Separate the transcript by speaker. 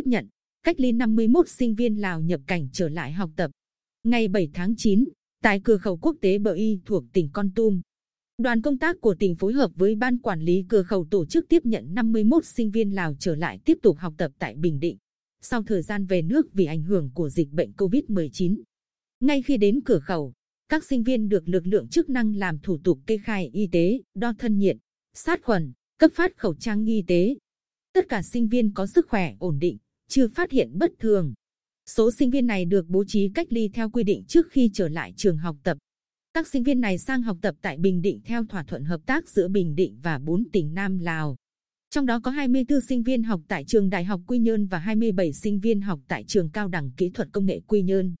Speaker 1: tiếp nhận cách ly 51 sinh viên Lào nhập cảnh trở lại học tập. Ngày 7 tháng 9, tại cửa khẩu quốc tế Bờ Y thuộc tỉnh Con Tum, đoàn công tác của tỉnh phối hợp với ban quản lý cửa khẩu tổ chức tiếp nhận 51 sinh viên Lào trở lại tiếp tục học tập tại Bình Định. Sau thời gian về nước vì ảnh hưởng của dịch bệnh COVID-19, ngay khi đến cửa khẩu, các sinh viên được lực lượng chức năng làm thủ tục kê khai y tế, đo thân nhiệt, sát khuẩn, cấp phát khẩu trang y tế. Tất cả sinh viên có sức khỏe ổn định, chưa phát hiện bất thường. Số sinh viên này được bố trí cách ly theo quy định trước khi trở lại trường học tập. Các sinh viên này sang học tập tại Bình Định theo thỏa thuận hợp tác giữa Bình Định và 4 tỉnh Nam Lào. Trong đó có 24 sinh viên học tại trường Đại học Quy Nhơn và 27 sinh viên học tại trường Cao đẳng Kỹ thuật Công nghệ Quy Nhơn.